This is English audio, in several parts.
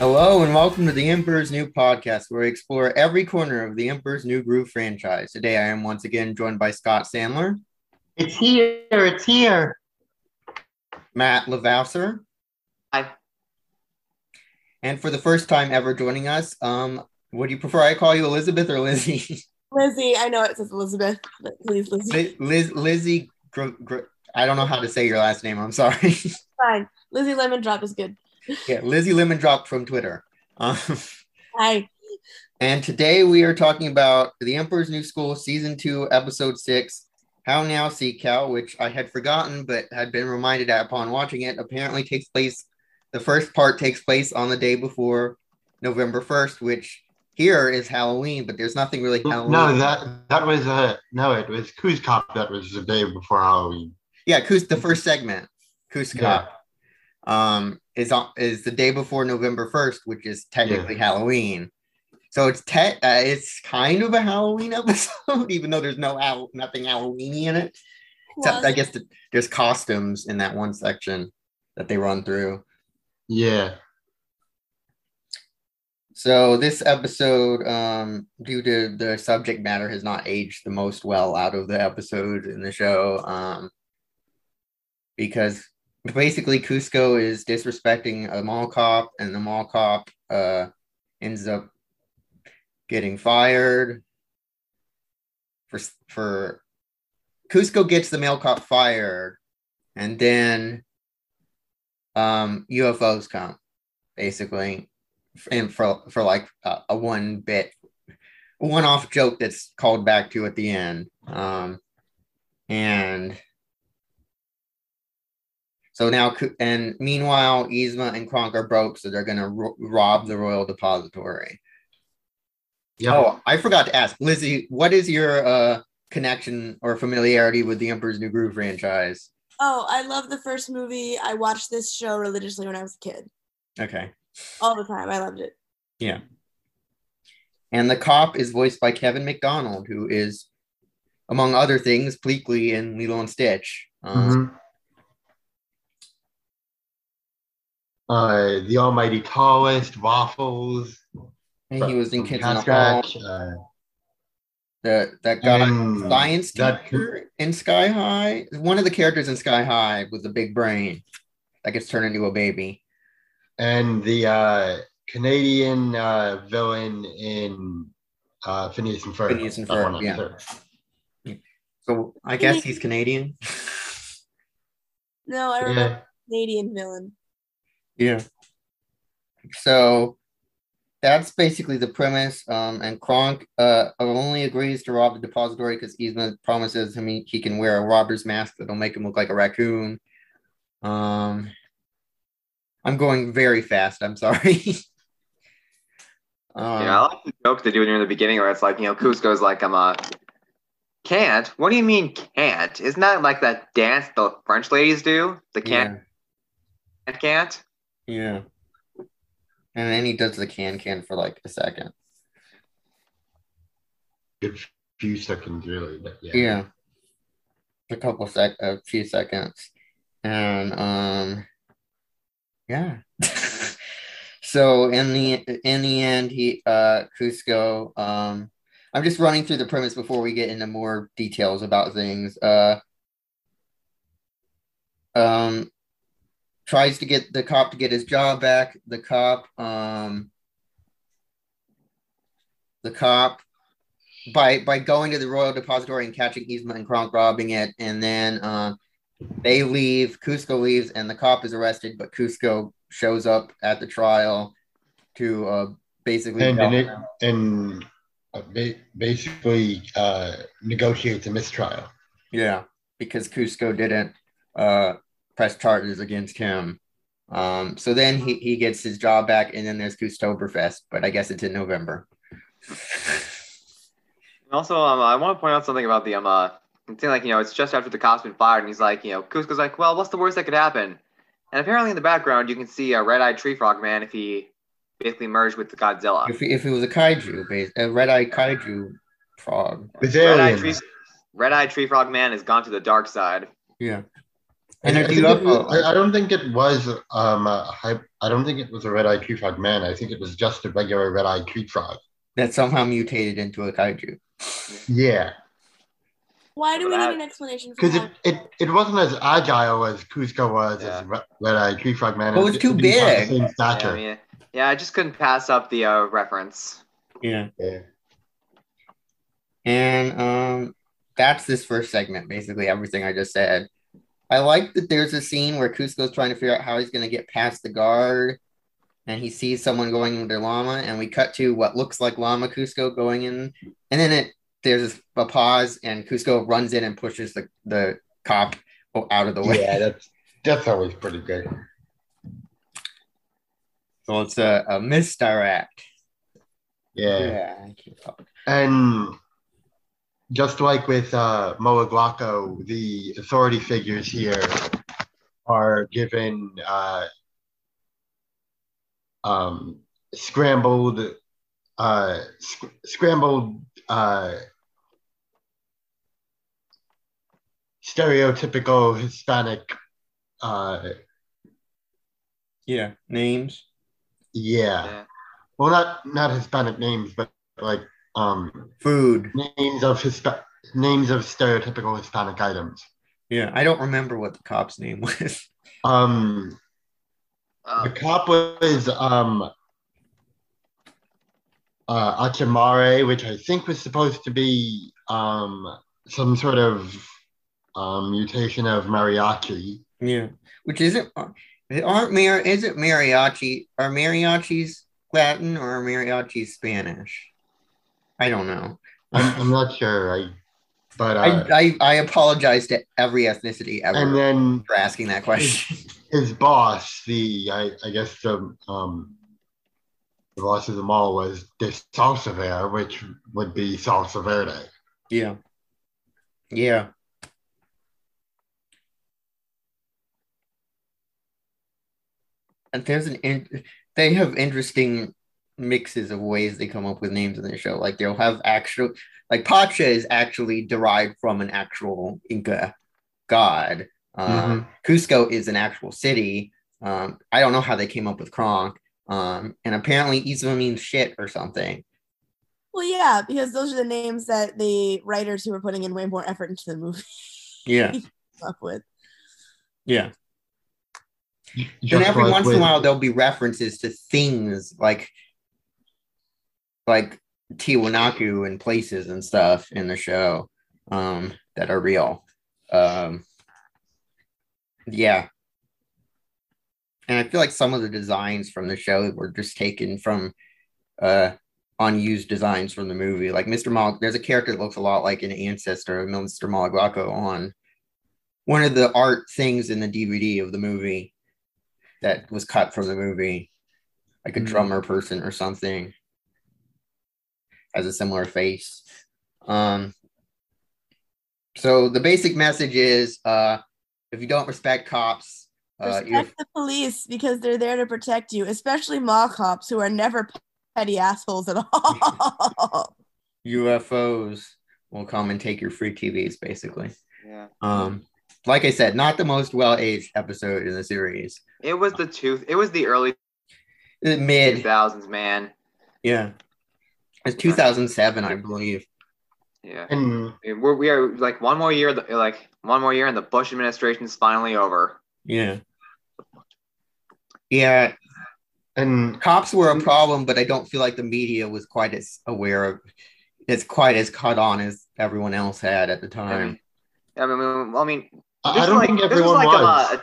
Hello and welcome to the Emperor's New Podcast, where we explore every corner of the Emperor's New Groove franchise. Today, I am once again joined by Scott Sandler, It's here. It's here. Matt LeVasseur, Hi. and for the first time ever joining us, um, would you prefer I call you Elizabeth or Lizzie? Lizzie, I know it says Elizabeth, but please, Lizzie. Li- Liz, Lizzie, Gr- Gr- I don't know how to say your last name. I'm sorry. Fine. Lizzy LemonDrop is good. Yeah, Lizzie Lemon dropped from Twitter. Um, Hi. And today we are talking about The Emperor's New School, Season 2, Episode 6, How Now, Sea Cow, which I had forgotten but had been reminded upon watching it. Apparently takes place, the first part takes place on the day before November 1st, which here is Halloween, but there's nothing really Halloween. No, that that was uh no, it was Kuz-Cop. That was the day before Halloween. Yeah, Kus, the first segment, Kuska, Yeah. um, is on, is the day before November 1st, which is technically Halloween. So it's te- uh, it's kind of a Halloween episode, even though there's no Hall- nothing Halloweeny in it. Except I guess the, there's costumes in that one section that they run through. Yeah. So this episode, um, due to the subject matter, has not aged the most well out of the episodes in the show. Um, because basically Kuzco is disrespecting a mall cop, and the mall cop uh ends up getting fired. For for Kuzco gets the male cop fired, and then um UFOs come basically and for for like a, a one bit one off joke that's called back to at the end. Um and so now and meanwhile Yzma and Kronk are broke so they're gonna ro- rob the royal depository Yep. oh i forgot to ask lizzie what is your uh connection or familiarity with the emperor's new groove franchise Oh, I love the first movie. I watched this show religiously when I was a kid. okay All the time. I loved it. Yeah. And the cop is voiced by Kevin McDonald, who is, among other things, Pleakley in Lilo and Stitch. Um, Mhm. Uh, the Almighty Tallest, Waffles, And he was in from Kids in the Hall. Scratch, uh, The, that guy, and science that- in Sky High. One of the characters in Sky High with the big brain that gets turned into a baby. and the uh, Canadian uh, villain in uh, Phineas and Ferb. Phineas and That Ferb, one, yeah. Ferb. So I guess he's Canadian. No, I remember Yeah. Canadian villain. Yeah. So that's basically the premise. Um, and Kronk uh, only agrees to rob the depository because Yzma promises him he, he can wear a robber's mask that'll make him look like a raccoon. Um, I'm going very fast. I'm sorry. um, Yeah, I like the joke they do near the beginning where it's like, you know, Kuzco's like, I'm a can't. What do you mean can't? Isn't that like that dance the French ladies do? The can't yeah, can't? Yeah. And then he does the can can for like a second. Good few seconds, really. But yeah. Yeah. A couple sec a few seconds. And um yeah. so in the in the end he uh Kuzco um I'm just running through the premise before we get into more details about things. Uh um tries to get the cop to get his job back. The cop um the cop by by going to the Royal Depository and catching Yzma and Kronk robbing it, and then uh, they leave. Kuzco leaves, and the cop is arrested. But Kuzco shows up at the trial to uh, basically and and, it, and uh, basically uh, negotiates a mistrial. yeah, because Kuzco didn't uh, press charges against him. Um, so then he, he gets his job back, and then there's Custoberfest, but I guess it's in November. And also, um, I want to point out something about the um, uh, it's like you know, it's just after the cop's been fired, and he's like, you know, Kuzco's like, well, what's the worst that could happen? And apparently, in the background, you can see a red-eyed tree frog man if he basically merged with the Godzilla. If, if it was a kaiju, a red-eyed kaiju frog, Red-eyed tree, red-eyed tree frog man has gone to the dark side. yeah. And I, a I think it was- I, I don't think it was um a hy- I don't think it was a red-eyed tree frog man. I think it was just a regular red-eyed tree frog. that somehow mutated into a kaiju. Yeah, Why do we That- need an explanation for because it, it it wasn't as agile as Kuzco was Yeah. as red-eyed tree frog man. Well, it's It was too didn't the big. Same Yeah, I mean, yeah, I just couldn't pass up the uh, reference. Yeah. Yeah. And um, that's this first segment, basically everything I just said. I like that there's a scene where Kuzco's trying to figure out how he's going to get past the guard, and he sees someone going into llama, and we cut to what looks like llama Kuzco going in, and then it there's a pause, and Kuzco runs in and pushes the the cop out of the way. Yeah, that's that's always pretty good. So it's a, a misdirect. Yeah. I can't talk. And just like with uh, Moleguaco, the authority figures here are given uh, um, scrambled, uh, sc- scrambled, uh, stereotypical Hispanic. Uh, Yeah, names. yeah. Yeah. Well, not not Hispanic names, but like um, Food. names of Hispa- names of stereotypical Hispanic items. Yeah, I don't remember what the cop's name was. Um, Uh, the cop was um, uh, Achimare, which I think was supposed to be um, some sort of um, mutation of mariachi. Yeah, which isn't aren't mar is it mariachi? Are mariachis Latin or are mariachis Spanish? I don't know. I'm, I'm not sure. I, but uh, I, I I apologize to every ethnicity ever and then for asking that question. his boss, the I, I guess the um, the boss of them all was de Salsaver, which would be Salsa Verde. yeah, yeah. And there's an in, they have interesting mixes of ways they come up with names in the show. Like they'll have actual like Pacha is actually derived from an actual Inca god. Um, Cusco is an actual city. Um, I don't know how they came up with Kronk. Um, and apparently Isla means shit or something. Well, yeah, because those are the names that the writers who were putting in way more effort into the movie Yeah, up with. yeah. Just then every like once in a while there'll be references to things like like Tiwanaku and places and stuff in the show um, that are real. Um, yeah. And I feel like some of the designs from the show were just taken from uh, unused designs from the movie. Like Mr. Mal, there's a character that looks a lot like an ancestor of Mr. Moleguaco on one of the art things in the DVD of the movie that was cut from the movie, like a Hmm. drummer person or something, has a similar face. Um, so the basic message is, uh, if you don't respect cops, uh, Respect the police because they're there to protect you, especially mall cops who are never petty assholes at all. UFOs will come and take your free TVs, basically. yeah. Um, like I said, not the most well-aged episode in the series. It was the tooth. It was the early Mid, 2000s, man. yeah. It's 2007, I believe. Yeah. And We're, we are like one more year, like one more year, and the Bush administration is finally over. Yeah. Yeah, and cops were a problem, but I don't feel like the media was quite as aware of it's quite as caught on as everyone else had at the time. I mean, I mean, I this I don't like, think this is everyone like was. uh,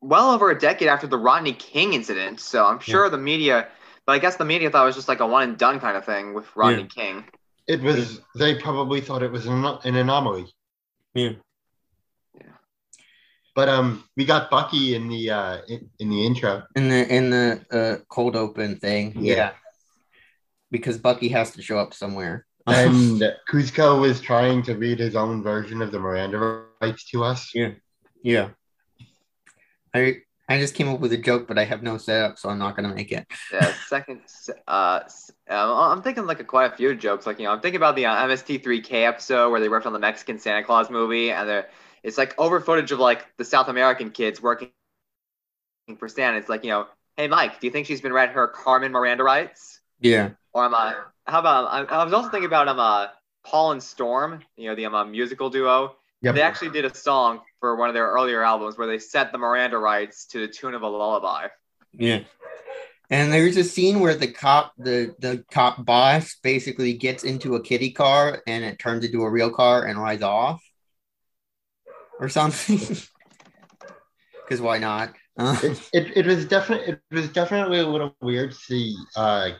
well over a decade after the Rodney King incident. So I'm sure the media, but I guess the media thought it was just like a one and done kind of thing with Rodney Yeah. King. It was. They probably thought it was an, an anomaly. Yeah. yeah. But um, we got Bucky in the uh in, in the intro. In the in the uh, cold open thing, yeah. Yeah. because Bucky has to show up somewhere. and Kuzco was trying to read his own version of the Miranda rights to us. Yeah. yeah, I I just came up with a joke, but I have no setup, so I'm not gonna make it. Yeah, second. Uh, uh, I'm thinking like a, quite a few jokes. Like you know, I'm thinking about the uh, MST3K episode where they worked on the Mexican Santa Claus movie, and they it's like over footage of like the South American kids working for Santa. It's like you know, hey Mike, do you think she's been read her Carmen Miranda rights? Yeah. Or am I? How about? I, I was also thinking about um uh Paul and Storm, you know the um, uh, musical duo. Yep. They actually did a song for one of their earlier albums where they set the Miranda rights to the tune of a lullaby. Yeah. And there's a scene where the cop, the the cop boss, basically gets into a kitty car and it turns into a real car and rides off, or something. Because why not? Uh, It, it, it was definitely it was definitely a little weird to see uh,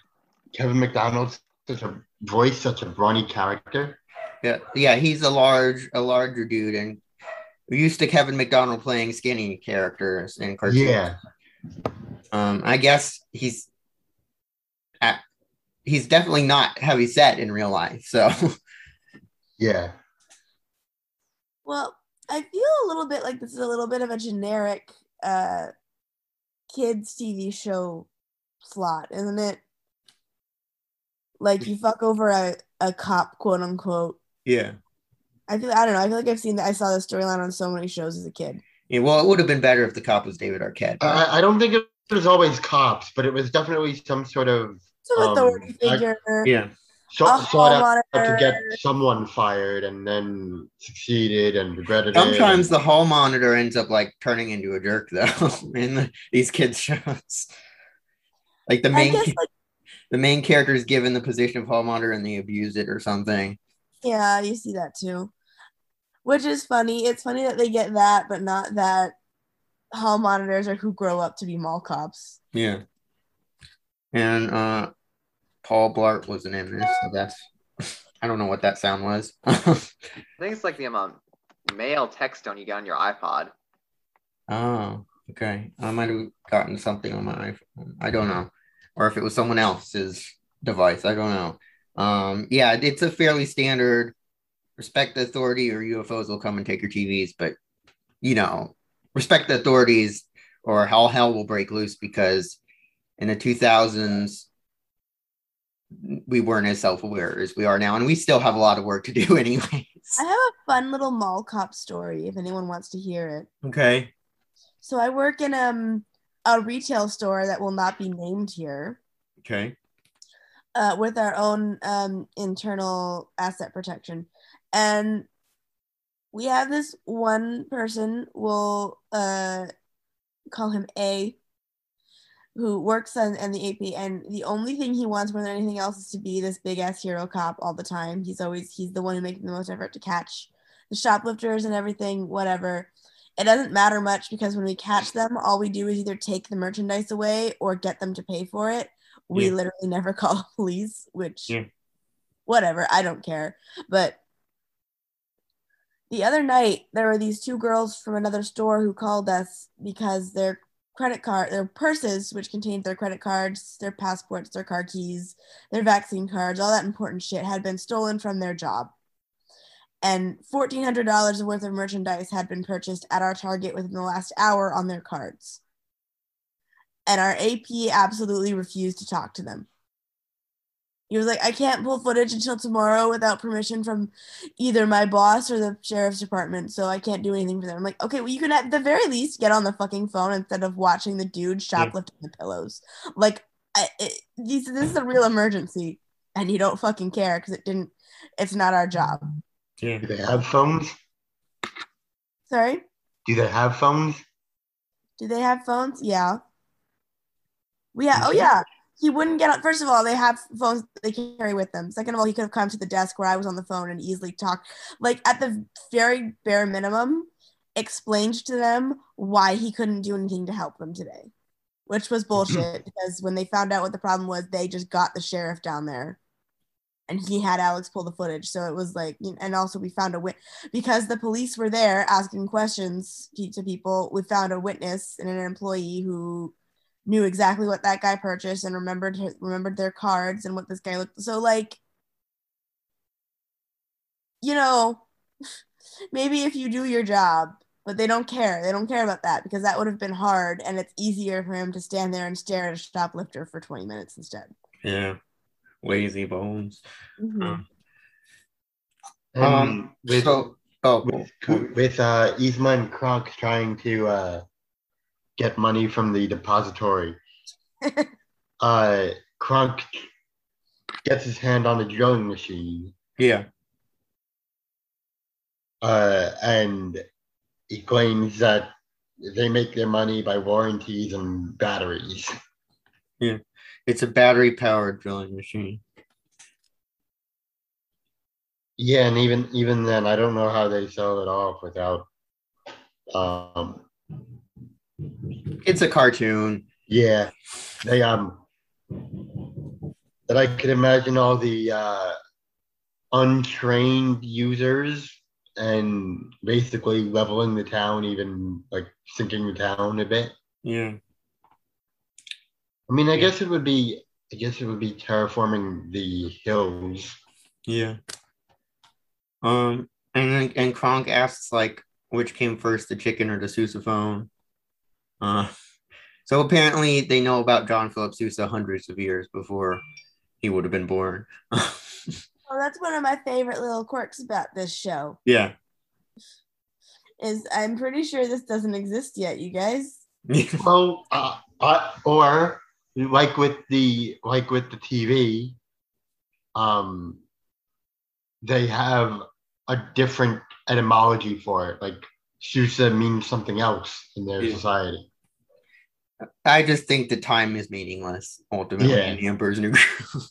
Kevin McDonald such a voice such a brawny character. yeah, yeah, he's a large, a larger dude, and we're used to Kevin McDonald playing skinny characters in cartoons. Yeah, Um, I guess he's, at, he's definitely not heavy set in real life. So yeah. Well, I feel a little bit like this is a little bit of a generic uh kids TV show plot, isn't it? Like you fuck over a, a cop, quote unquote. yeah. I feel I don't know. I feel like I've seen that. I saw the storyline on so many shows as a kid. Yeah, well, it would have been better if the cop was David Arquette. but- I, I don't think it was always cops, but it was definitely some sort of Some Um, authority I- figure. yeah, so, sought out to get someone fired and then succeeded and regretted it. sometimes the hall monitor ends up like turning into a jerk though in the, these kids shows. Like the main guess like the main character is given the position of hall monitor and they abuse it or something. yeah, you see that too. Which is funny. It's funny that they get that, but not that hall monitors are who grow up to be mall cops. Yeah, and uh, Paul Blart wasn't in this, so that's I don't know what that sound was. I think it's like the um, mail text tone you get on your iPod. oh, okay. I might have gotten something on my iPhone. I don't know, or if it was someone else's device. I don't know. Um, yeah, it's a fairly standard respect the authority or UFOs will come and take your TVs, but you know, respect the authorities or all hell will break loose because in the 2000s we weren't as self-aware as we are now and we still have a lot of work to do anyways. I have a fun little mall cop story if anyone wants to hear it. Okay. So I work in um a retail store that will not be named here, Okay. uh, with our own um internal asset protection, and we have this one person. We'll uh call him A, who works on, on the AP, and the only thing he wants more than anything else is to be this big ass hero cop all the time. He's always he's the one who makes the most effort to catch the shoplifters and everything, whatever. It doesn't matter much because when we catch them, all we do is either take the merchandise away or get them to pay for it. We Yeah. literally never call police, which Yeah. whatever, I don't care. But the other night, there were these two girls from another store who called us because their credit card, their purses, which contained their credit cards, their passports, their car keys, their vaccine cards, all that important shit, had been stolen from their job. And $1,400 worth of merchandise had been purchased at our Target within the last hour on their cards. And our AP absolutely refused to talk to them. He was like, I can't pull footage until tomorrow without permission from either my boss or the sheriff's department, so I can't do anything for them. I'm like, okay, well, you can at the very least get on the fucking phone instead of watching the dude shoplifting the pillows. Like, I, it, this, this is a real emergency, and you don't fucking care because it didn't. It's not our job. Yeah. Do they have phones? Sorry. Do they have phones? Do they have phones? Yeah. We yeah. Oh yeah. He wouldn't get on. First of all, they have phones they carry with them. Second of all, he could have come to the desk where I was on the phone and easily talked. Like at the very bare minimum, explained to them why he couldn't do anything to help them today, which was mm-hmm. bullshit. because when they found out what the problem was, they just got the sheriff down there, and he had Alex pull the footage. So it was like, and also we found a wit because the police were there asking questions to, to people. We found a witness and an employee who knew exactly what that guy purchased and remembered remembered their cards and what this guy looked. So like, you know, maybe if you do your job, but they don't care. They don't care about that because that would have been hard, and it's easier for him to stand there and stare at a shoplifter for twenty minutes instead. Yeah. Lazy bones. Mhm. Um, Um, with, so Oh, with with uh, Yzma and Kronk trying to uh, get money from the depository. uh, Kronk gets his hand on a drilling machine, yeah, uh, and he claims that they make their money by warranties and batteries. Yeah, it's a battery powered drilling machine. Yeah, and even even then, I don't know how they sell it off without. Um, It's a cartoon. yeah, they um. That I could imagine all the uh, untrained users and basically leveling the town, even like sinking the town a bit. Yeah, I mean, I guess it would be. I guess it would be terraforming the hills. yeah. Um, and then and Kronk asks like, which came first, the chicken or the sousaphone? Uh, so apparently they know about John Philip Sousa hundreds of years before he would have been born. Oh, that's one of my favorite little quirks about this show. yeah. Is I'm pretty sure this doesn't exist yet, you guys. Well, uh, uh, or like with the like with the TV, um, they have a different etymology for it. Like Sousa means something else in their Yeah. society. I just think the time is meaningless ultimately Yeah. in the Emperor's New Groove.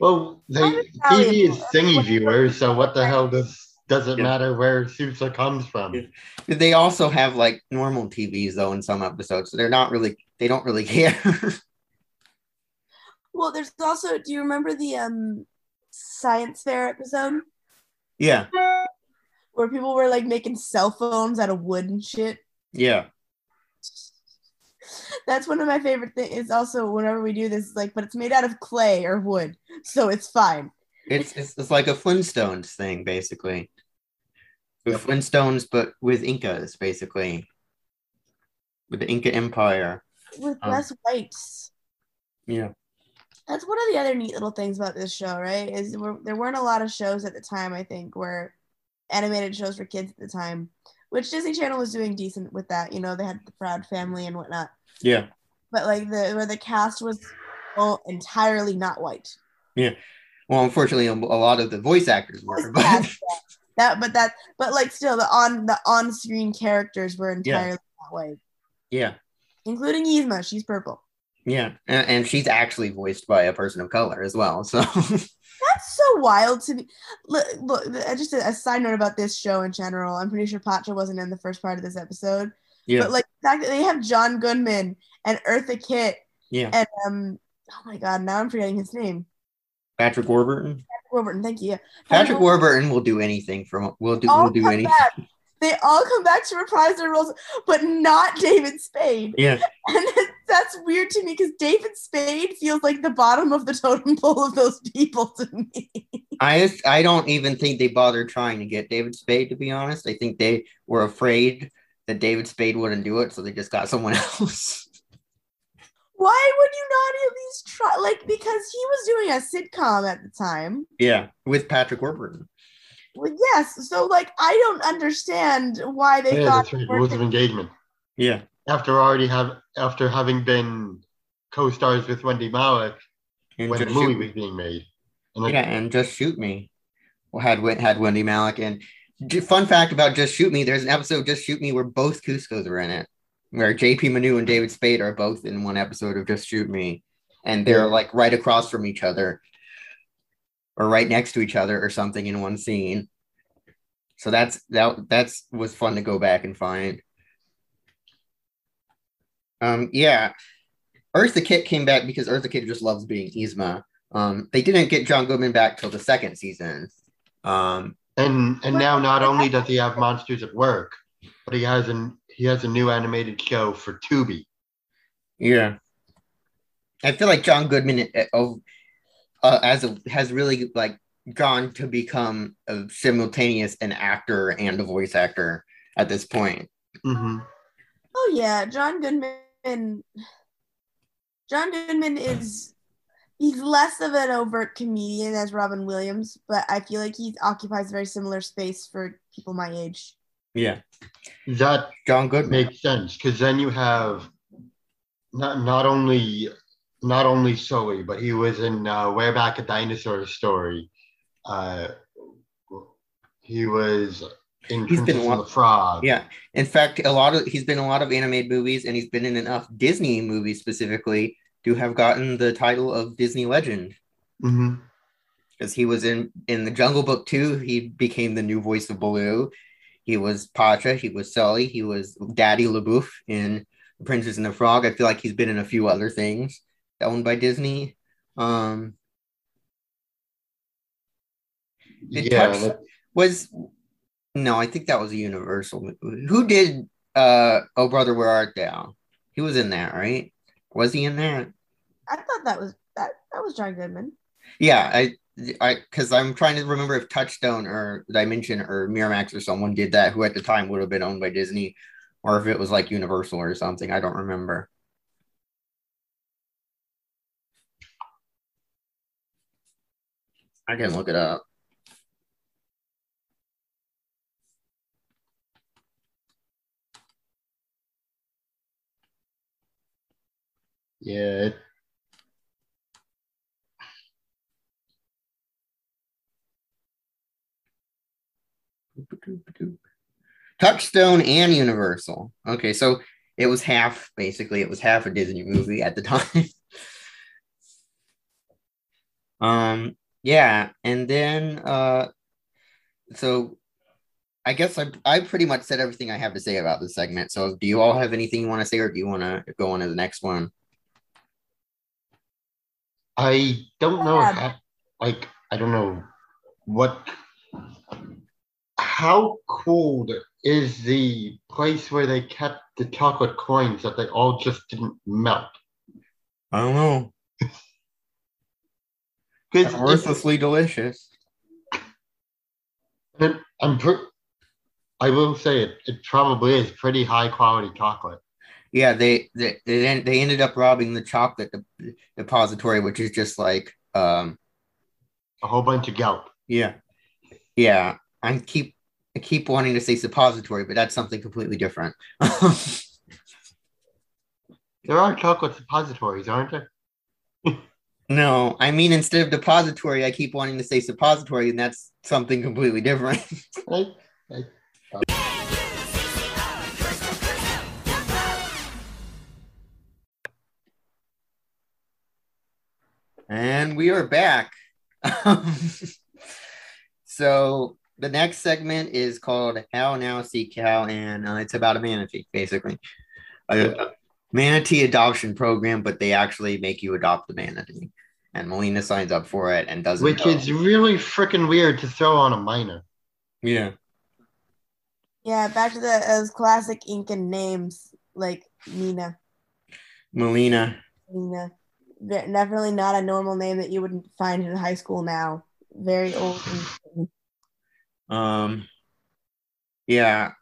Well, they Kind of TV is valuable. thingy viewers, so what the hell does does it Yeah. matter where Sousa comes from? They also have like normal TVs though in some episodes, so they're not really they don't really care. Well, there's also. Do you remember the um science fair episode yeah, where people were like making cell phones out of wood and shit? yeah, That's one of my favorite things. Is also whenever we do this, like, but it's made out of clay or wood, so it's fine. it's it's, it's like a Flintstones thing basically. With Flintstones, but with Incas basically, with the Inca Empire. With Um, less whites. Yeah, That's one of the other neat little things about this show, right? Is there, were, there weren't a lot of shows at the time, I think, where animated shows for kids at the time, which Disney Channel was doing decent with that. You know, they had the Proud Family and whatnot, yeah, but like the where the cast was all entirely not white. Yeah. Well, unfortunately, a, lot of the voice actors were, but yeah. That, but that, but like still, the on the on screen characters were entirely not white, yeah, including Yzma. She's purple. yeah, and, and she's actually voiced by a person of color as well. So That's so wild to me. Look, look just a, a side note about this show in general. I'm pretty sure Pacha wasn't in the first part of this episode, yeah, but like the fact that they have John Goodman and Eartha Kitt yeah, and um, oh my god, now I'm forgetting his name. Patrick Warburton. Patrick Warburton, thank you. Patrick Patrick Warburton will do anything from will do will do anything. back. They all come back to reprise their roles, but not David Spade. Yeah, And that's weird to me because David Spade feels like the bottom of the totem pole of those people to me. I just, I don't even think they bothered trying to get David Spade. To be honest, I think they were afraid that David Spade wouldn't do it, so they just got someone else. Why would you not at least try? Like, because he was doing a sitcom at the time. yeah, with Patrick Warburton. Well, yes. So, like, I don't understand why they yeah, thought. that's right. they Rules of engagement. Yeah, After already have after having been co-stars with Wendie Malick and when the movie was being made. And yeah, and just shoot me. Had had Wendie Malick and fun fact about Just Shoot Me. There's an episode of Just Shoot Me where both Kuzco's are in it, where J.P. Manoux and David Spade are both in one episode of Just Shoot Me, and they're like right across from each other, or right next to each other, or something in one scene. So that's that that's was fun to go back and find. Um, yeah, Eartha Kitt came back because Eartha Kitt just loves being Yzma. Um, they didn't get John Goodman back till the second season. Um, and and now not only does he have monsters at work, but he has an he has a new animated show for Tubi. yeah, I feel like John Goodman uh, uh, as a has really like gone to become a simultaneous an actor and a voice actor at this point. hmm Oh yeah, John Goodman. John Goodman is he's less of an overt comedian as Robin Williams, but I feel like he occupies a very similar space for people my age. Yeah. That John Goodman. makes sense because then you have not not only not only Sully, but he was in uh, We're Back a Dinosaur Story. Uh, he was in He's been Princess one- and the Frog. Yeah. In fact, a lot of he's been in a lot of animated movies and he's been in enough Disney movies specifically to have gotten the title of Disney legend. Because he was in in the Jungle Book 2, he became the new voice of Baloo. He was Pacha, he was Sully, he was Daddy La Bouff in The Princess and the Frog. I feel like he's been in a few other things owned by Disney. Um Yeah, touched- was no, I think that was a Universal. Who did uh Oh Brother Where Art Thou? He was in that, right? Was he in that? I thought that was that that was John Goodman. Yeah, I I because I'm trying to remember if Touchstone or Dimension or Miramax or someone did that who at the time would have been owned by Disney, or if it was like Universal or something. I don't remember. I can look it up. Yeah. Touchstone and Universal. Okay, so it was half basically. It was half a Disney movie at the time. um, yeah, and then uh, so I guess I I pretty much said everything I have to say about this segment. So do you all have anything you want to say, or do you want to go on to the next one? I don't know how, like I don't know what how cold is the place where they kept the chocolate coins that they all just didn't melt? I don't know. It's Worthlessly delicious. I'm per- I will say it. It probably is pretty high quality chocolate. Yeah, they they they, they ended up robbing the chocolate de- depository, which is just like um A whole bunch of gout. yeah yeah. I keep I keep wanting to say suppository, but that's something completely different. There are chocolate suppositories, aren't there? no, I mean instead of depository, I keep wanting to say suppository, and that's something completely different. Right? Right. And we are back. so the next segment is called How Now Sea Cow, and uh, it's about a manatee, basically. A, a manatee adoption program, but they actually make you adopt the manatee. And Malina signs up for it and doesn't. Which know. is really freaking weird to throw on a minor. yeah, Yeah, back to the those classic Incan names like Nina. Malina. Nina. Ve- Definitely not a normal name that you would find in high school now. Very old. and- Um, yeah,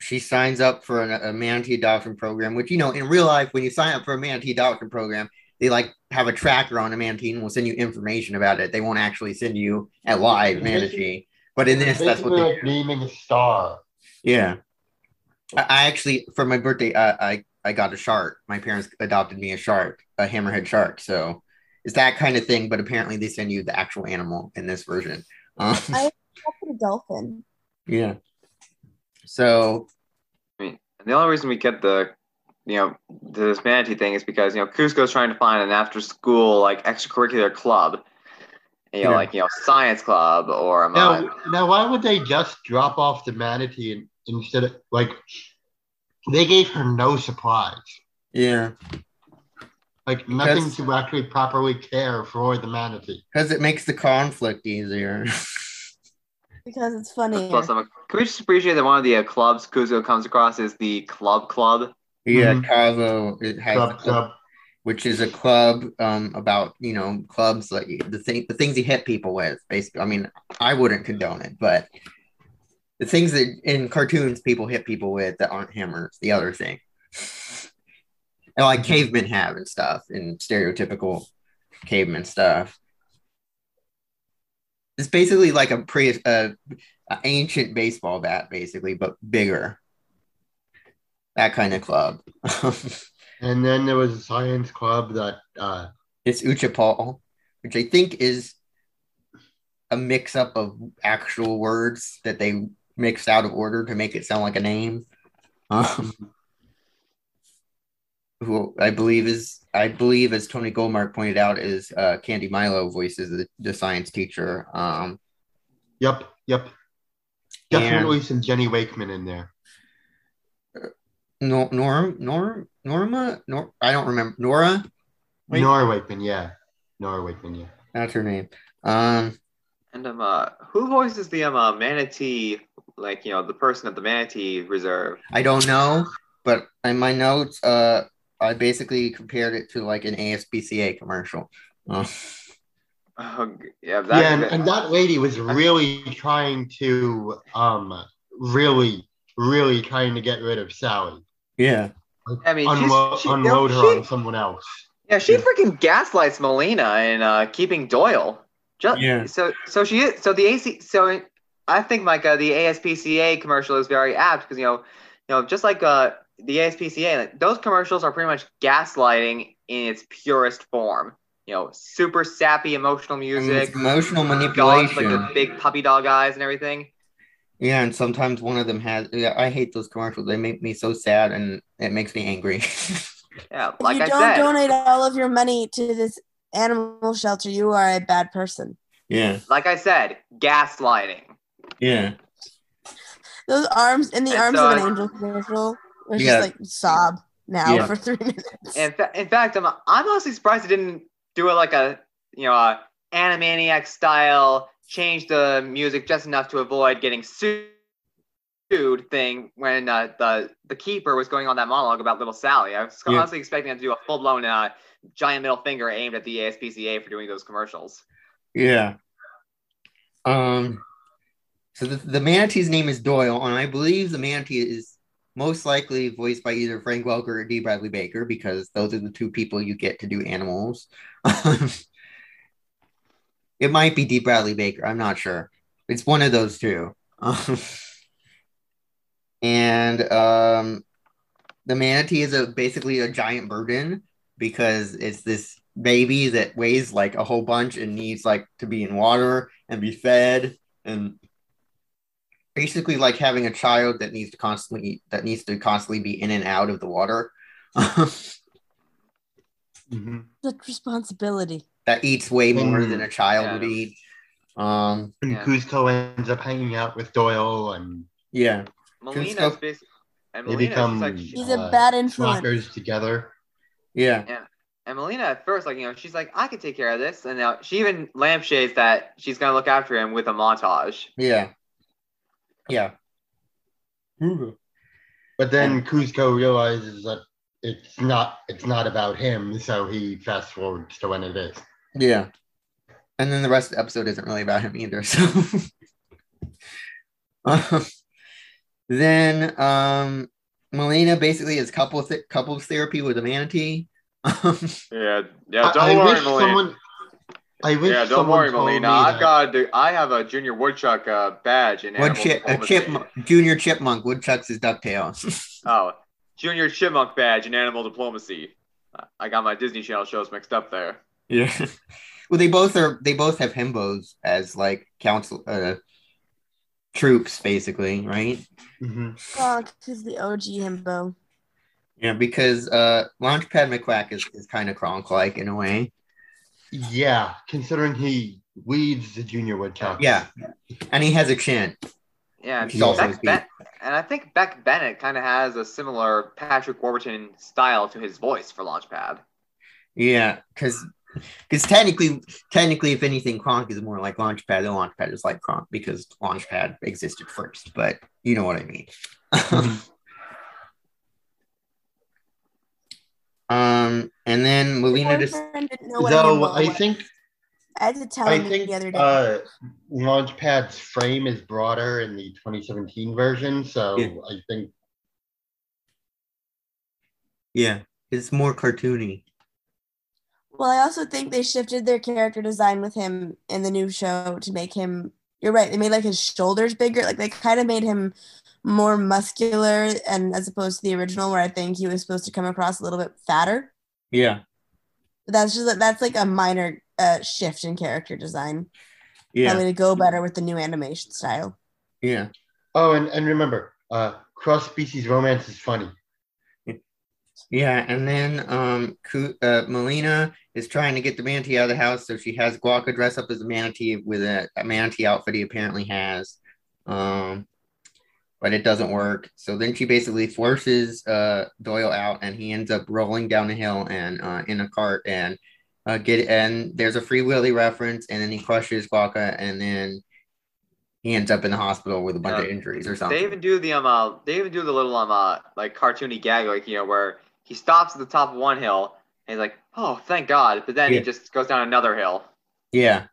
she signs up for a, a manatee adoption program, which you know in real life, when you sign up for a manatee adoption program, they like have a tracker on a manatee and will send you information about it. They won't actually send you a live manatee, but in this, that's what Basically they like naming a star. Yeah, I, I actually for my birthday, I, I I got a shark. My parents adopted me a shark, a hammerhead shark. So it's that kind of thing, but apparently they send you the actual animal in this version. Um, I- That's a dolphin. yeah. So I mean, the only reason we get the, you know, this manatee thing is because you know Cusco's trying to find an after-school like extracurricular club, you know, Yeah. like you know science club or um, Now, now, why would they just drop off the manatee and, instead of like they gave her no supplies, yeah. like nothing to actually properly care for the manatee. Because it makes the conflict easier. Because it's funny. Plus, um, can we just appreciate that one of the uh, clubs Cusco comes across is the Club Club? yeah. Cavo it has, Club, club. which is a club um about you know clubs like the thing the things you hit people with. Basically, I mean, I wouldn't condone it, but the things that in cartoons people hit people with that aren't hammers, the other thing, and like cavemen have and stuff in stereotypical caveman stuff. It's basically like a pre uh, a ancient baseball bat, basically, but bigger. That kind of club. And then there was a science club that uh, it's Uchapal, which I think is a mix up of actual words that they mixed out of order to make it sound like a name. Um, who I believe is, I believe, as Tony Goldmark pointed out, is uh, Candy Milo voices the, the science teacher. Um, yep, yep, definitely some Jenny Wakeman in there. No, Norm, Norm, Norma, Nor, I don't remember Nora. Wait. Nora Wakeman, yeah, Nora Wakeman, yeah. That's her name. Um, and um, uh, who voices the um uh, manatee? Like you know, the person at the manatee reserve. I don't know, but in my notes, uh, I basically compared it to like an ASPCA commercial. Uh. Oh, yeah, that, yeah, and, and that lady was really trying to, um, really, really trying to get rid of Sally. Yeah. I mean, unload, she, unload her she, on someone else. Yeah, she freaking gaslights Malina in uh, keeping Doyle. Just, yeah. So, so she is. So the AC. So I think Micah, the ASPCA commercial is very apt because you know, you know, just like uh, the ASPCA, like, those commercials are pretty much gaslighting in its purest form. You know, super sappy emotional music, emotional manipulation, dogs, like the big puppy dog eyes and everything. Yeah, and sometimes one of them has. Yeah, I hate those commercials. They make me so sad, and it makes me angry. yeah, like if you I don't said, donate all of your money to this animal shelter, you are a bad person. Yeah. Like I said, gaslighting. Yeah. Those arms in the and arms so, of an angel commercial. It's yeah. just like sob now yeah. for three minutes. In, fa- in fact, I'm I'm honestly surprised it didn't do it like a you know a Animaniac style change the music just enough to avoid getting sued thing when uh, the the keeper was going on that monologue about little Sally. I was yeah. honestly expecting him to do a full blown uh, giant middle finger aimed at the ASPCA for doing those commercials. Yeah. Um. So the, the manatee's name is Doyle, and I believe the manatee is most likely voiced by either Frank Welker or D. Bradley Baker because those are the two people you get to do animals. It might be D. Bradley Baker. I'm not sure. It's one of those two. and um, the manatee is a basically a giant burden because it's this baby that weighs like a whole bunch and needs like to be in water and be fed and basically like having a child that needs to constantly that needs to constantly be in and out of the water. mm-hmm. The responsibility that eats way more mm. than a child yeah. would eat. Um, and yeah. Kuzco ends up hanging out with Doyle, and yeah, Malina's basically. And they become like, he's uh, a bad influence. together. Yeah. Yeah. And Malina at first, like, you know, she's like, I can take care of this. And now she even lampshades that she's going to look after him with a montage. Yeah. Yeah. But then Kuzco realizes that it's not it's not about him, so he fast forwards to when it is. Yeah. And then the rest of the episode isn't really about him either. So um, then um Malina basically is couple th- couples therapy with a manatee. yeah, yeah. Don't I, worry, Malina. Someone, I wish yeah, don't worry, Malina. I've got I have a junior woodchuck uh, badge in Wood chip, a chip, junior chipmunk. Woodchuck's his ducktails. oh, junior chipmunk badge in animal diplomacy. I got my Disney Channel shows mixed up there. Yeah. well, they both are. They both have himbos as like council uh, troops, basically, right? Mm-hmm. Oh, because the OG himbo. Yeah, because uh, Launchpad McQuack is, is kind of Kronk like in a way. Yeah, considering he weeds the junior woodchuck. Yeah, and he has a chin. Yeah, he's also Beck, ben- and I think Beck Bennett kind of has a similar Patrick Warburton style to his voice for Launchpad. Yeah, because because technically, technically, if anything, Kronk is more like Launchpad. The Launchpad is like Kronk because Launchpad existed first. But you know what I mean. Mm-hmm. um, and then Malina just. Though I think. I had to tell I him think, the other day. Uh, Launchpad's frame is broader in the 2017 version, so yeah. I think. Yeah, it's more cartoony. Well, I also think they shifted their character design with him in the new show to make him. You're right. They made like his shoulders bigger. Like they kind of made him more muscular, and as opposed to the original, where I think he was supposed to come across a little bit fatter. Yeah. That's just that's like a minor uh, shift in character design. Yeah. Probably to go better with the new animation style. Yeah. Oh, and, and remember, uh, cross species romance is funny. Yeah, and then um, Ku- uh, Malina is trying to get the manatee out of the house, so she has Guaca dress up as a manatee with a, a manatee outfit he apparently has, um, but it doesn't work. So then she basically forces uh, Doyle out, and he ends up rolling down a hill and uh, in a cart, and uh, get and there's a Free Willy reference, and then he crushes Guaca, and then he ends up in the hospital with a bunch Yeah. of injuries or something. They even do the um uh, they even do the little um uh, like cartoony gag like you know where he stops at the top of one hill and he's like oh thank God but then Yeah. he just goes down another hill. Yeah.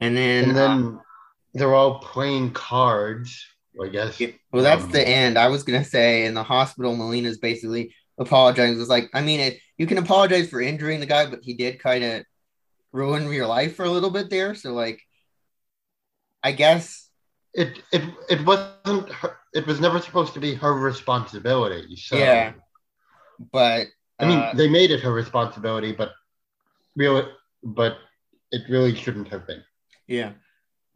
And then, And uh, then they're all playing cards, I guess. Yeah, well, that's Um, the end. I was gonna say in the hospital, Malina's basically apologizing. It's like, I mean, it, you can apologize for injuring the guy, but he did kind of ruin your life for a little bit there. So, like, I guess, It it it wasn't her, it was never supposed to be her responsibility. So yeah. But I mean uh, they made it her responsibility, but really but it really shouldn't have been. yeah.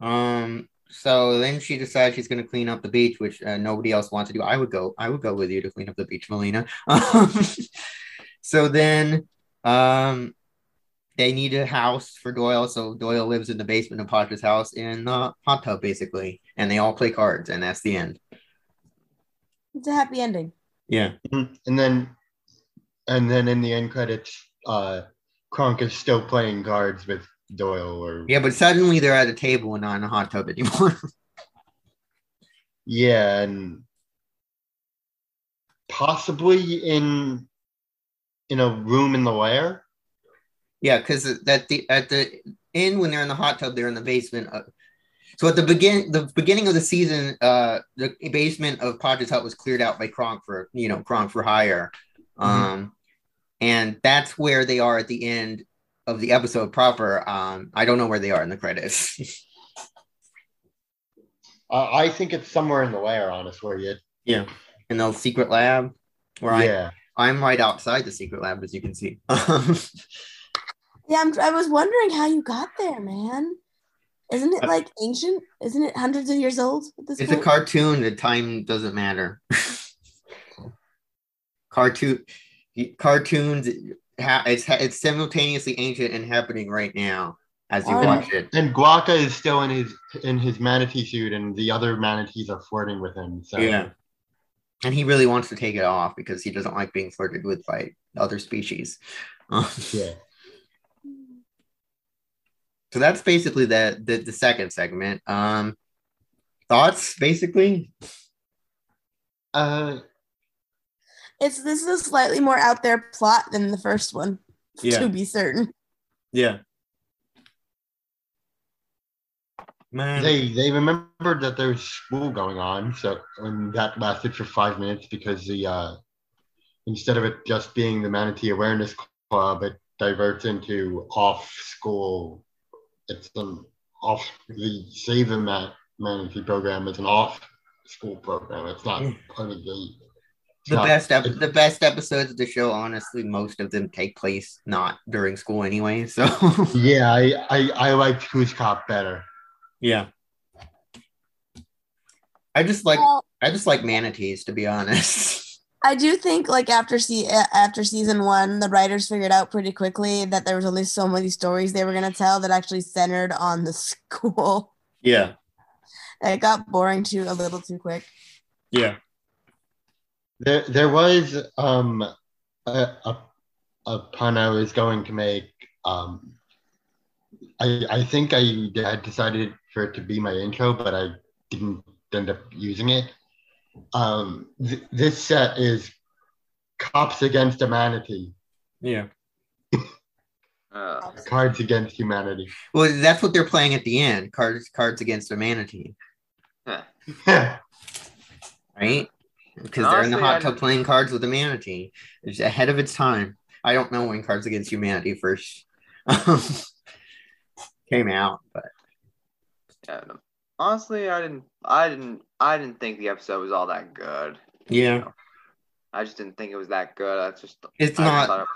Um. So then she decides she's gonna clean up the beach, which uh, nobody else wants to do. I would go. I would go with you to clean up the beach, Malina. Um, so then, um, they need a house for Doyle. So Doyle lives in the basement of Pacha's house in the hot tub, basically, and they all play cards, and that's the end. It's a happy ending. Yeah. Mhm. And then and then in the end credits, uh Kronk is still playing cards with Doyle or Yeah, but suddenly they're at a table and not in a hot tub anymore. yeah, and possibly in in a room in the lair. yeah, because at the at the end when they're in the hot tub, they're in the basement. Of, so at the begin the beginning of the season, uh, the basement of Pacha's hut was cleared out by Kronk for you know Kronk for hire, um, and that's where they are at the end of the episode proper. Um, I don't know where they are in the credits. Uh, I think it's somewhere in the lair, honestly. you yeah, in the secret lab, where I yeah. I'm right outside the secret lab, as you can see. Yeah, I'm, I was wondering how you got there, man. Isn't it like ancient? Isn't it hundreds of years old at this It's a cartoon. The time doesn't matter. Cartoon, cartoons. Ha- it's it's simultaneously ancient and happening right now as you watch it. And Guaca is still in his in his manatee suit, and the other manatees are flirting with him. So Yeah, and he really wants to take it off because he doesn't like being flirted with by other species. Yeah. So that's basically the, the the second segment. Um, thoughts, basically. Uh, It's this is a slightly more out there plot than the first one, Yeah. to be certain. Yeah. Man, they they remembered that there's school going on, so and that lasted for five minutes because the uh, instead of it just being the Manatee Awareness Club, it diverts into off school. It's an off the Save the Man- Manatee program it's an off school program. It's not part of the. It's the not- best ep- the best episodes of the show honestly most of them take place not during school anyway so Yeah, I I, I liked Kuz-Cop better. yeah i just like Well, i just like manatees to be honest I do think like after se- uh, after season one, the writers figured out pretty quickly that there was only so many stories they were gonna tell that actually centered on the school. yeah It got boring too a little too quick. yeah There, there was um, a, a, a pun I was going to make. Um, I, I think I had decided for it to be my intro, but I didn't end up using it. Um, th- this set is Cops Against Humanity, yeah Uh, Cards Against Humanity. well that's what they're playing at the end cards cards against humanity. manatee right because they're in the hot tub playing cards with the manatee. It's ahead of its time. I don't know when Cards Against Humanity first um, came out, but Yeah, honestly, I didn't, I didn't, I didn't think the episode was all that good. yeah, I just didn't think it was that good. I just, it's I not. it-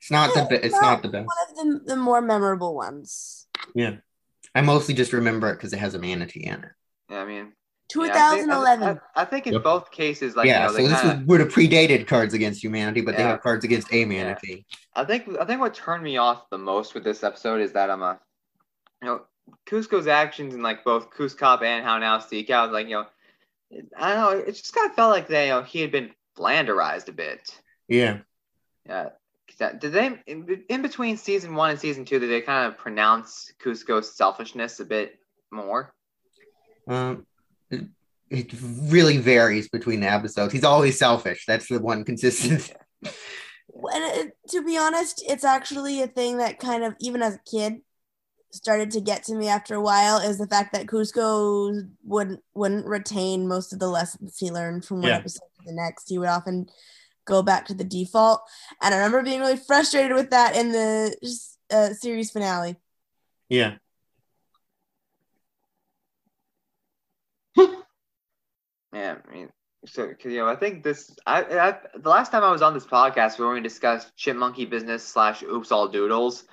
It's not the. It's It's not not the best. One of the, the more memorable ones. Yeah, I mostly just remember it because it has a manatee in it. yeah, I mean, yeah, I think- 2011. I, I think in Yep. both cases, like, yeah, you know, so this kinda, was, would have predated Cards Against Humanity, but they have Cards Against a Manatee. I think I think what turned me off the most with this episode is that I'm a, you know, Kuzco's actions in like both Kuz-Cop and How Now Sea Cow, like you know, I don't know, it just kind of felt like they, you know, he had been flanderized a bit. Yeah, Yeah. Did they in, in between season one and season two? Did they kind of pronounce Kuzco's selfishness a bit more? um, it, it really varies between the episodes. He's always selfish. That's the one consistent. And to be honest, it's actually a thing that kind of, even as a kid, started to get to me after a while. Is the fact that Kuzco wouldn't wouldn't retain most of the lessons he learned from one Yeah. episode to the next. He would often go back to the default, and I remember being really frustrated with that in the uh, series finale. Yeah, Yeah, I mean, so you know, I think this. I, I the last time I was on this podcast, we were going to discuss Chipmunky Business slash Oops All Doodles.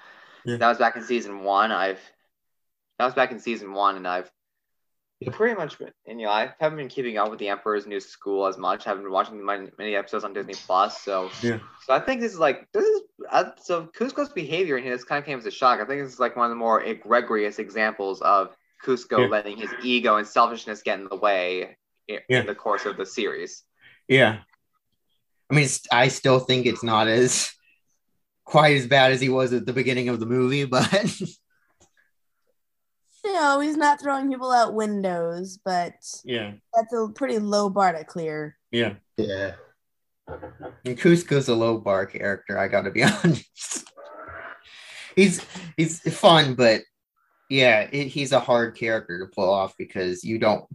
Yeah. That was back in season one. I've that was back in season one, and I've Yeah. pretty much been. And you know, I haven't been keeping up with the Emperor's New School as much. I haven't been watching my, many episodes on Disney Plus. So Yeah. So I think this is like this is uh, so Kuzco's behavior in here. This kind of came as a shock. I think this is like one of the more egregious examples of Kuzco Yeah. letting his ego and selfishness get in the way in, Yeah. in the course of the series. yeah. I mean, I still think it's not as quite as bad as he was at the beginning of the movie, but You know, he's not throwing people out windows, but yeah, that's a pretty low bar to clear. yeah. Yeah. And Kuzco's a low bar character. I got to be honest. he's he's fun, but yeah, it, he's a hard character to pull off because you don't.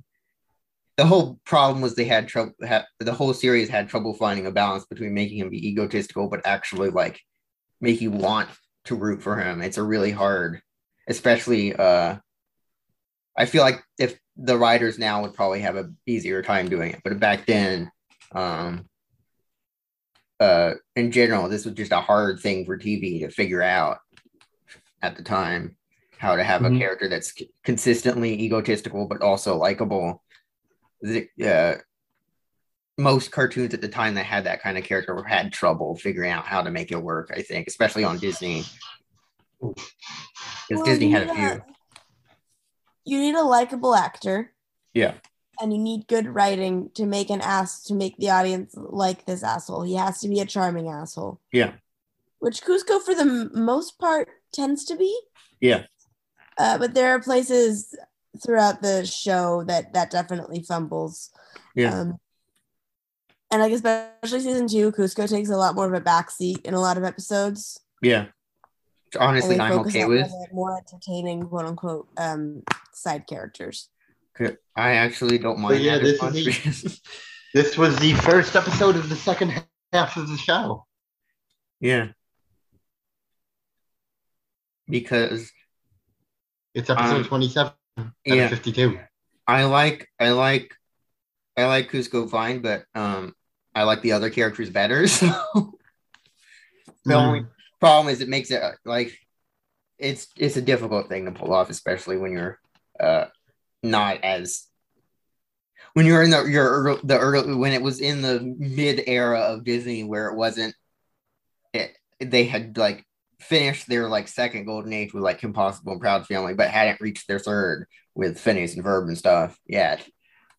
The whole problem was they had trouble. The whole series had trouble finding a balance between making him be egotistical, but actually like make you want to root for him. It's a really hard, especially. uh I feel like if the writers now would probably have a easier time doing it, but back then, um, uh, in general, this was just a hard thing for TV to figure out at the time how to have a Mhm. character that's c- consistently egotistical but also likable. The, uh, most cartoons at the time that had that kind of character had trouble figuring out how to make it work. I think, especially on Disney, because Well, Disney had a need few. You need a likable actor. Yeah. And you need good writing to make an ass to make the audience like this asshole. He has to be a charming asshole. Yeah. Which Kuzco, for the m- most part, tends to be. Yeah. Uh, but there are places throughout the show that that definitely fumbles. Yeah. Um, and like especially season two, Kuzco takes a lot more of a backseat in a lot of episodes. Yeah. Which honestly, I'm okay on with. more entertaining, quote unquote, um, side characters. I actually don't mind. yeah, this as much is because- This was the first episode of the second half of the show. yeah. Because It's episode Um, 27 yeah. 52. I like I like I like Kuzco fine, but um I like the other characters better. So the Mhm. only problem is it makes it uh, like it's it's a difficult thing to pull off, especially when you're uh not as when you're in the your early- the early when it was in the mid era of Disney where it wasn't it they had like finished their like second golden age with like Kim Possible and Proud Family, but hadn't reached their third with Phineas and Ferb and stuff yet.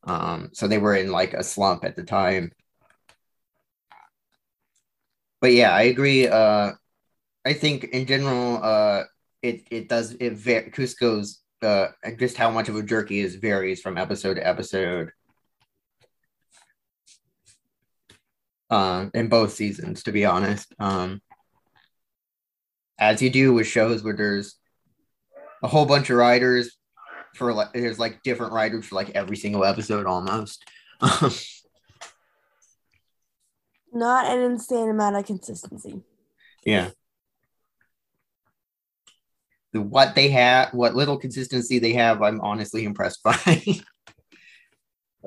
Um, so they were in like a slump at the time. But yeah, I agree. Uh, I think in general, uh, it it does it va- Kuzco's uh just how much of a jerk he is varies from episode to episode. Um, in both seasons, to be honest. Um, as you do with shows where there's a whole bunch of writers for like there's like different writers for like every single episode almost. Not an insane amount of consistency. Yeah. The, what they have, what little consistency they have, I'm honestly impressed by.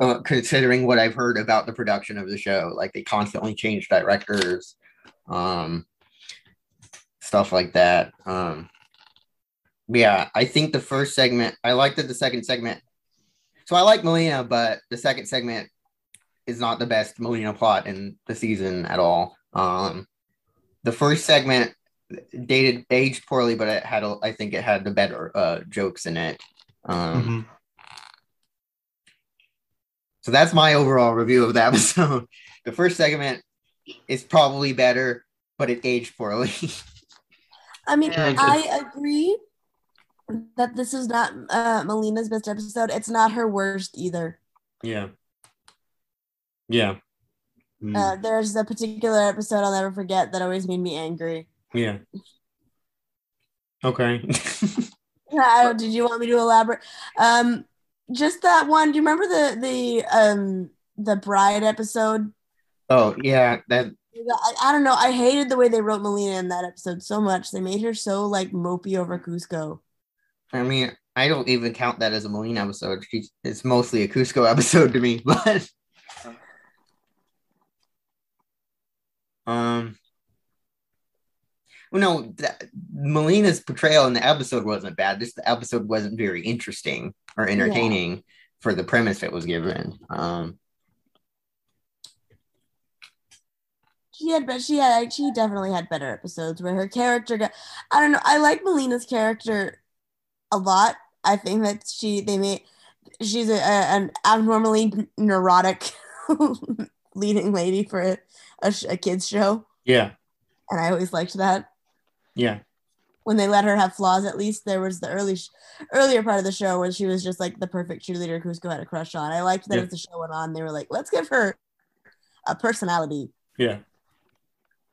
uh, considering what I've heard about the production of the show, like they constantly change directors, um, stuff like that. Um, yeah, I think the first segment, I liked it. The second segment, so I like Malina, but the second segment is not the best Malina plot in the season at all. Um, the first segment dated aged poorly, but it had a, I think it had the better uh, jokes in it. Um, Mhm. So that's my overall review of the episode. The first segment is probably better, but it aged poorly. I mean, Yeah, I agree that this is not uh, Malina's best episode. It's not her worst either. yeah. Yeah. Mm. Uh, there's a particular episode I'll never forget that always made me angry. Yeah. Okay. I did you want me to elaborate? Um, just that one. Do you remember the the um the bride episode? oh yeah, that I, I don't know. I hated the way they wrote Malina in that episode so much. They made her so like mopey over Kuzco. I mean, I don't even count that as a Malina episode. She's, it's mostly a Kuzco episode to me, but um, well, no, that, Malina's portrayal in the episode wasn't bad. Just the episode wasn't very interesting or entertaining for the premise it was given. Um, She had, but she had, she definitely had better episodes where her character got. I don't know. I like Malina's character a lot. I think that she they made she's a, a- an abnormally neurotic leading lady for a, a, a kids show, yeah, and I always liked that. yeah, when they let her have flaws at least there was the early sh- earlier part of the show where she was just like the perfect cheerleader Cusco had a crush on. I liked that Yeah. as the show went on, they were like, let's give her a personality. yeah.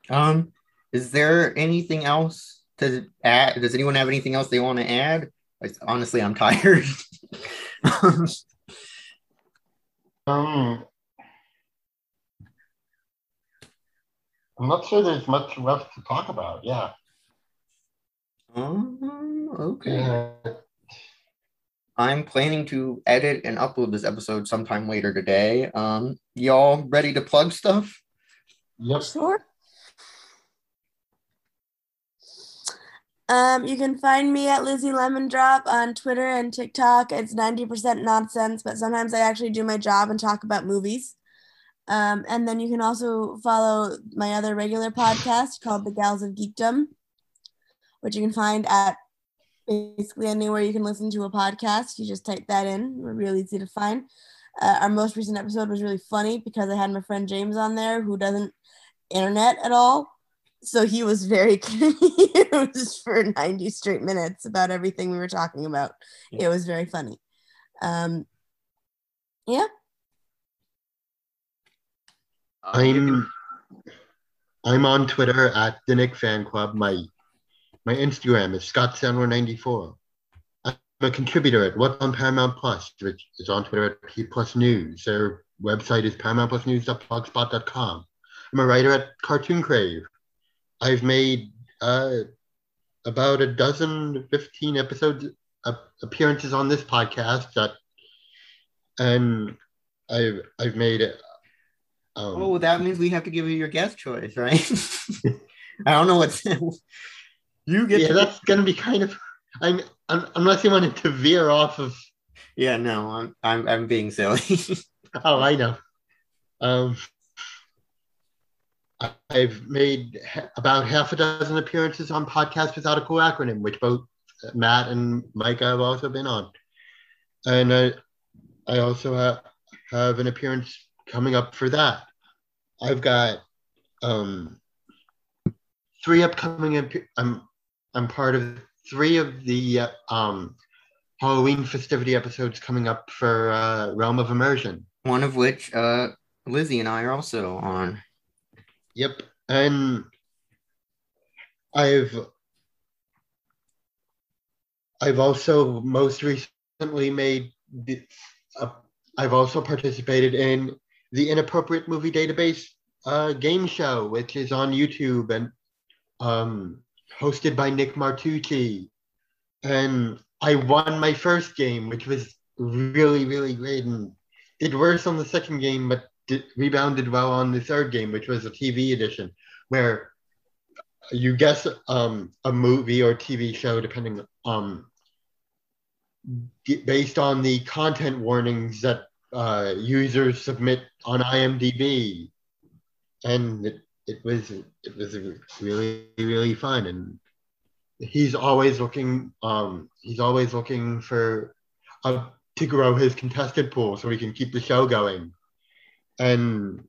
Um, is there anything else to add? Does anyone have anything else they want to add? I- Honestly, I'm tired. Um, I'm not sure there's much left to talk about. Yeah. um, okay. Yeah. I'm planning to edit and upload this episode sometime later today. Um, y'all ready to plug stuff? Yep. Sure. Um, you can find me at Lizzy LemonDrop on Twitter and TikTok. It's 90% nonsense, but sometimes I actually do my job and talk about movies. Um, and then you can also follow my other regular podcast called The Gals of Geekdom, which you can find at basically anywhere you can listen to a podcast. You just type that in. We're really easy to find. Uh, our most recent episode was really funny because I had my friend James on there who doesn't internet at all. So he was very confused for 90 straight minutes about everything we were talking about. It was very funny. Um, yeah. You can- I'm I'm on Twitter at the Nick Fan Club. My my Instagram is Scott 94 I'm a contributor at What's on Paramount Plus, which is on Twitter at P Plus News. Their website is paramountplusnews.blogspot.com. I'm a writer at Cartoon Crave. I've made uh, about a dozen, 15 episodes, uh, appearances on this podcast that, and I've I've made it. Um, Oh, that means we have to give you your guest choice, right? I don't know what's you get. yeah, to- that's gonna be kind of. I'm, un unless you wanted to veer off of. yeah. No, I'm I'm I'm being silly. Oh, I know. Um, I've made about half a dozen appearances on podcasts without a cool acronym, which both Matt and Micah have also been on, and I, I also have, have an appearance coming up for that. I've got um, three upcoming. I'm I'm part of three of the um, Halloween festivity episodes coming up for uh, Realm of Immersion. One of which uh, Lizzy and I are also on. Yep, and I've I've also most recently made the, uh, I've also participated in the inappropriate movie database a game show which is on YouTube and um, hosted by Nick Martucci. And I won my first game, which was really, really great, and did worse on the second game, but rebounded well on the third game, which was a TV edition, where you guess um, a movie or TV show, depending um, based on the content warnings that uh, users submit on IMDb, and it, it was it was really really fun, and he's always looking um, he's always looking for uh, to grow his contested pool so he can keep the show going, and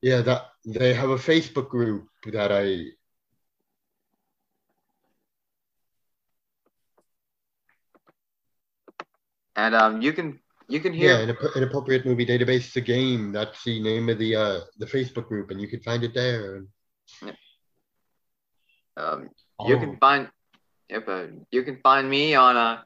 yeah, that they have a Facebook group that I And um, you can you can hear yeah, an, an appropriate movie database is a game. That's the name of the uh, the Facebook group, and you can find it there. Um, you can find yep, uh, you can find me on uh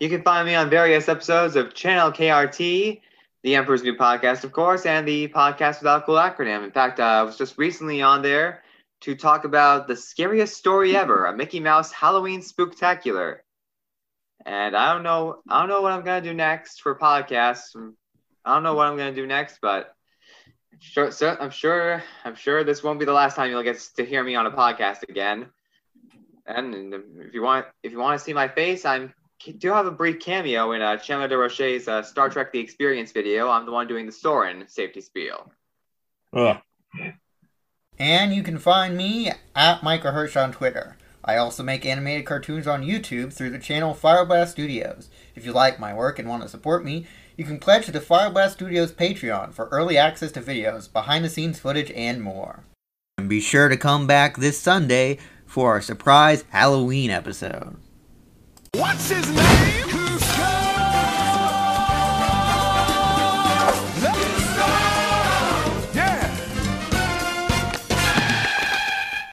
you can find me on various episodes of Channel KRT, the Emperor's New Podcast, of course, and the Podcast Without Cool Acronym. In fact, uh, I was just recently on there to talk about the scariest story ever, a Mickey Mouse Halloween Spooktacular. And I don't know, I don't know what I'm gonna do next for podcasts. I don't know what I'm gonna do next, but sure, so I'm sure, I'm sure this won't be the last time you'll get to hear me on a podcast again. And if you want, if you want to see my face, I'm do have a brief cameo in uh, Chandler DeRoche's uh, Star Trek: The Experience video. I'm the one doing the Soren safety spiel. Ugh. And you can find me at Micah Hirsch on Twitter. I also make animated cartoons on YouTube through the channel Fireblast Studios. If you like my work and want to support me, you can pledge to the Fireblast Studios Patreon for early access to videos, behind the scenes footage, and more. And be sure to come back this Sunday for our surprise Halloween episode. What's his name?